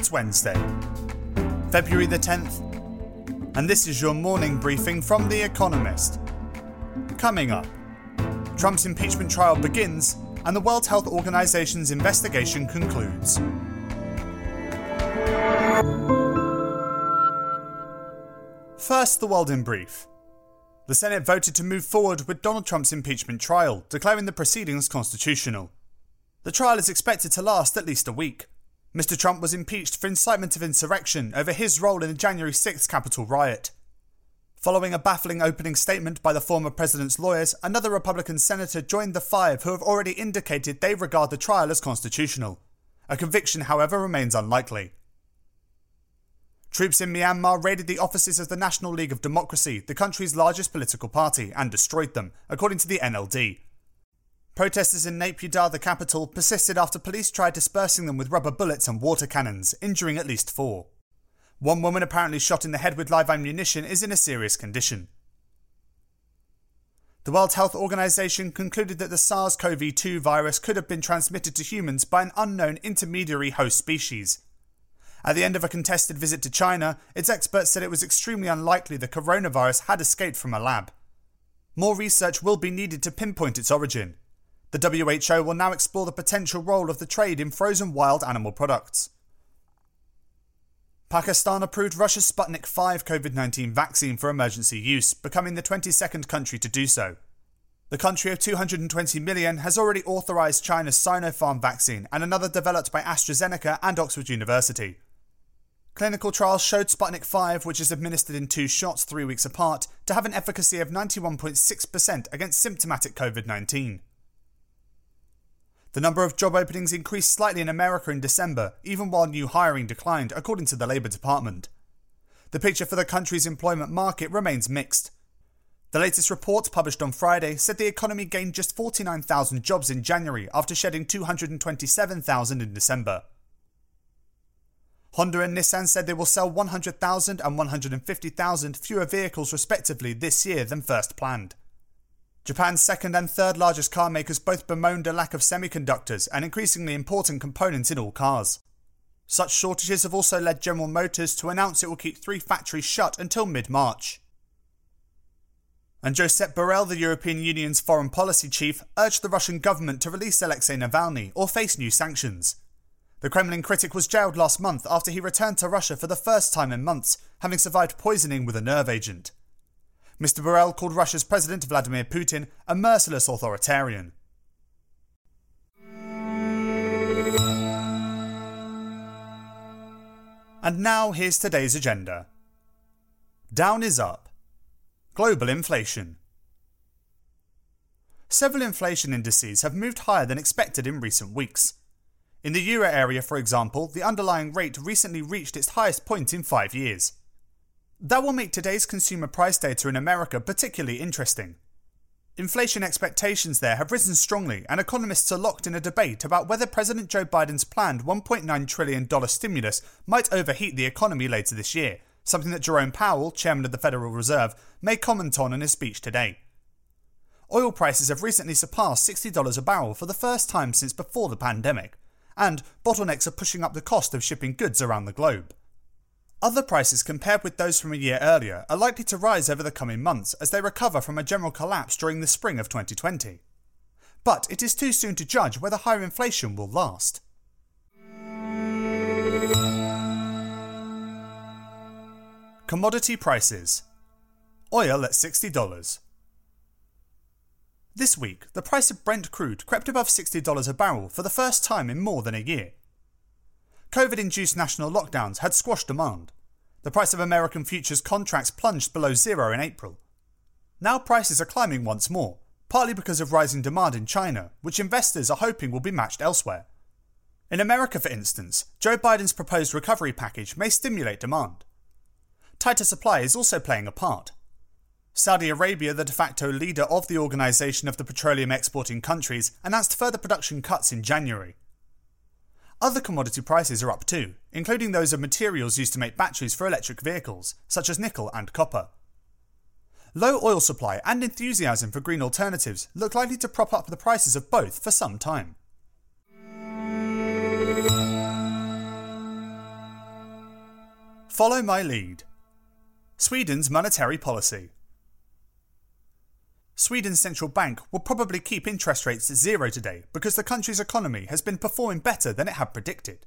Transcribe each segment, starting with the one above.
It's Wednesday, February the 10th, and this is your morning briefing from The Economist. Coming up, Trump's impeachment trial begins and the World Health Organization's investigation concludes. First, the world in brief. The Senate voted to move forward with Donald Trump's impeachment trial, declaring the proceedings constitutional. The trial is expected to last at least a week. Mr. Trump was impeached for incitement of insurrection over his role in the January 6th Capitol riot. Following a baffling opening statement by the former president's lawyers, another Republican senator joined the five who have already indicated they regard the trial as constitutional. A conviction, however, remains unlikely. Troops in Myanmar raided the offices of the National League of Democracy, the country's largest political party, and destroyed them, according to the NLD. Protesters in Naypyidaw, the capital, persisted after police tried dispersing them with rubber bullets and water cannons, injuring at least four. One woman, apparently shot in the head with live ammunition, is in a serious condition. The World Health Organization concluded that the SARS CoV 2 virus could have been transmitted to humans by an unknown intermediary host species. At the end of a contested visit to China, its experts said it was extremely unlikely the coronavirus had escaped from a lab. More research will be needed to pinpoint its origin. The WHO will now explore the potential role of the trade in frozen wild animal products. Pakistan approved Russia's Sputnik V COVID 19 vaccine for emergency use, becoming the 22nd country to do so. The country of 220 million has already authorized China's Sinopharm vaccine and another developed by AstraZeneca and Oxford University. Clinical trials showed Sputnik V, which is administered in two shots three weeks apart, to have an efficacy of 91.6% against symptomatic COVID 19. The number of job openings increased slightly in America in December, even while new hiring declined, according to the Labour Department. The picture for the country's employment market remains mixed. The latest report, published on Friday, said the economy gained just 49,000 jobs in January after shedding 227,000 in December. Honda and Nissan said they will sell 100,000 and 150,000 fewer vehicles respectively this year than first planned. Japan's second and third largest car makers both bemoaned a lack of semiconductors, an increasingly important component in all cars. Such shortages have also led General Motors to announce it will keep three factories shut until mid March. And Josep Borrell, the European Union's foreign policy chief, urged the Russian government to release Alexei Navalny or face new sanctions. The Kremlin critic was jailed last month after he returned to Russia for the first time in months, having survived poisoning with a nerve agent. Mr. Borrell called Russia's President Vladimir Putin a merciless authoritarian. And now here's today's agenda. Down is up. Global inflation. Several inflation indices have moved higher than expected in recent weeks. In the euro area, for example, the underlying rate recently reached its highest point in five years. That will make today's consumer price data in America particularly interesting. Inflation expectations there have risen strongly, and economists are locked in a debate about whether President Joe Biden's planned $1.9 trillion stimulus might overheat the economy later this year, something that Jerome Powell, chairman of the Federal Reserve, may comment on in his speech today. Oil prices have recently surpassed $60 a barrel for the first time since before the pandemic, and bottlenecks are pushing up the cost of shipping goods around the globe. Other prices compared with those from a year earlier are likely to rise over the coming months as they recover from a general collapse during the spring of 2020. But it is too soon to judge whether higher inflation will last. Commodity prices Oil at $60. This week, the price of Brent crude crept above $60 a barrel for the first time in more than a year. COVID induced national lockdowns had squashed demand. The price of American futures contracts plunged below zero in April. Now prices are climbing once more, partly because of rising demand in China, which investors are hoping will be matched elsewhere. In America, for instance, Joe Biden's proposed recovery package may stimulate demand. Tighter supply is also playing a part. Saudi Arabia, the de facto leader of the Organization of the Petroleum Exporting Countries, announced further production cuts in January. Other commodity prices are up too, including those of materials used to make batteries for electric vehicles, such as nickel and copper. Low oil supply and enthusiasm for green alternatives look likely to prop up the prices of both for some time. Follow my lead. Sweden's monetary policy. Sweden's central bank will probably keep interest rates at zero today because the country's economy has been performing better than it had predicted.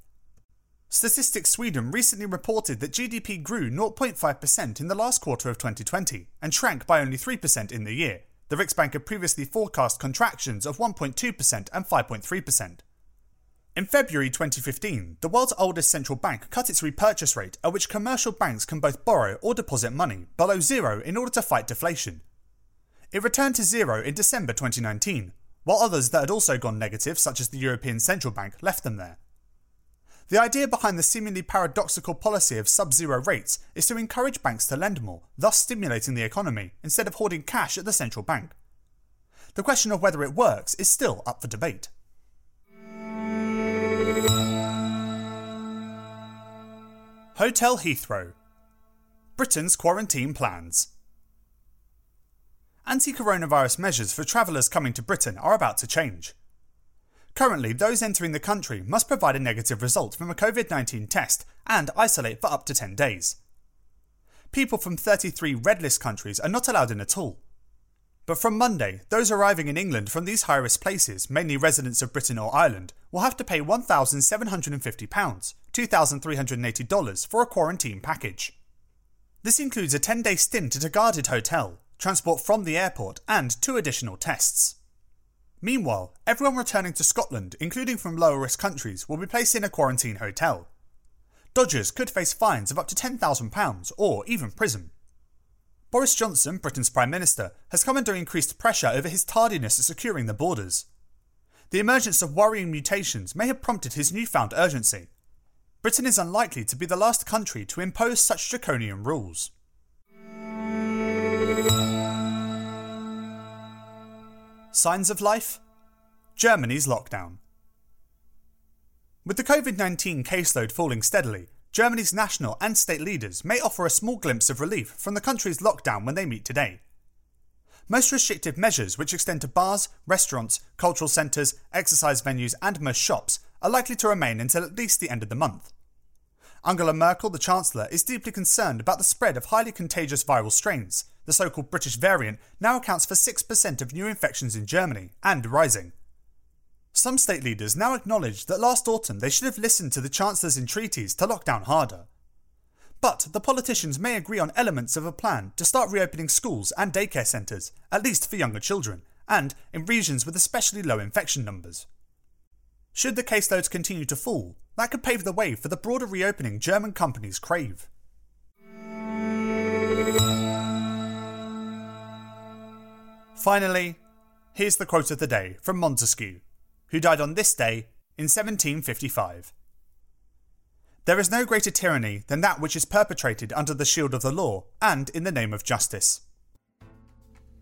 Statistics Sweden recently reported that GDP grew 0.5% in the last quarter of 2020 and shrank by only 3% in the year. The Riksbank had previously forecast contractions of 1.2% and 5.3%. In February 2015, the world's oldest central bank cut its repurchase rate at which commercial banks can both borrow or deposit money below zero in order to fight deflation. It returned to zero in December 2019, while others that had also gone negative, such as the European Central Bank, left them there. The idea behind the seemingly paradoxical policy of sub zero rates is to encourage banks to lend more, thus stimulating the economy, instead of hoarding cash at the central bank. The question of whether it works is still up for debate. Hotel Heathrow Britain's quarantine plans. Anti coronavirus measures for travellers coming to Britain are about to change. Currently, those entering the country must provide a negative result from a COVID 19 test and isolate for up to 10 days. People from 33 red list countries are not allowed in at all. But from Monday, those arriving in England from these high risk places, mainly residents of Britain or Ireland, will have to pay £1,750, $2,380 for a quarantine package. This includes a 10 day stint at a guarded hotel, transport from the airport, and two additional tests. Meanwhile, everyone returning to Scotland, including from lower risk countries, will be placed in a quarantine hotel. Dodgers could face fines of up to £10,000 or even prison. Boris Johnson, Britain's Prime Minister, has come under increased pressure over his tardiness at securing the borders. The emergence of worrying mutations may have prompted his newfound urgency. Britain is unlikely to be the last country to impose such draconian rules. Signs of life? Germany's lockdown. With the COVID 19 caseload falling steadily, Germany's national and state leaders may offer a small glimpse of relief from the country's lockdown when they meet today. Most restrictive measures, which extend to bars, restaurants, cultural centres, exercise venues, and most shops, are likely to remain until at least the end of the month. Angela Merkel, the Chancellor, is deeply concerned about the spread of highly contagious viral strains. The so called British variant now accounts for 6% of new infections in Germany, and rising. Some state leaders now acknowledge that last autumn they should have listened to the Chancellor's entreaties to lock down harder. But the politicians may agree on elements of a plan to start reopening schools and daycare centres, at least for younger children, and in regions with especially low infection numbers. Should the caseloads continue to fall, that could pave the way for the broader reopening German companies crave. Finally, here's the quote of the day from Montesquieu, who died on this day in 1755. There is no greater tyranny than that which is perpetrated under the shield of the law and in the name of justice.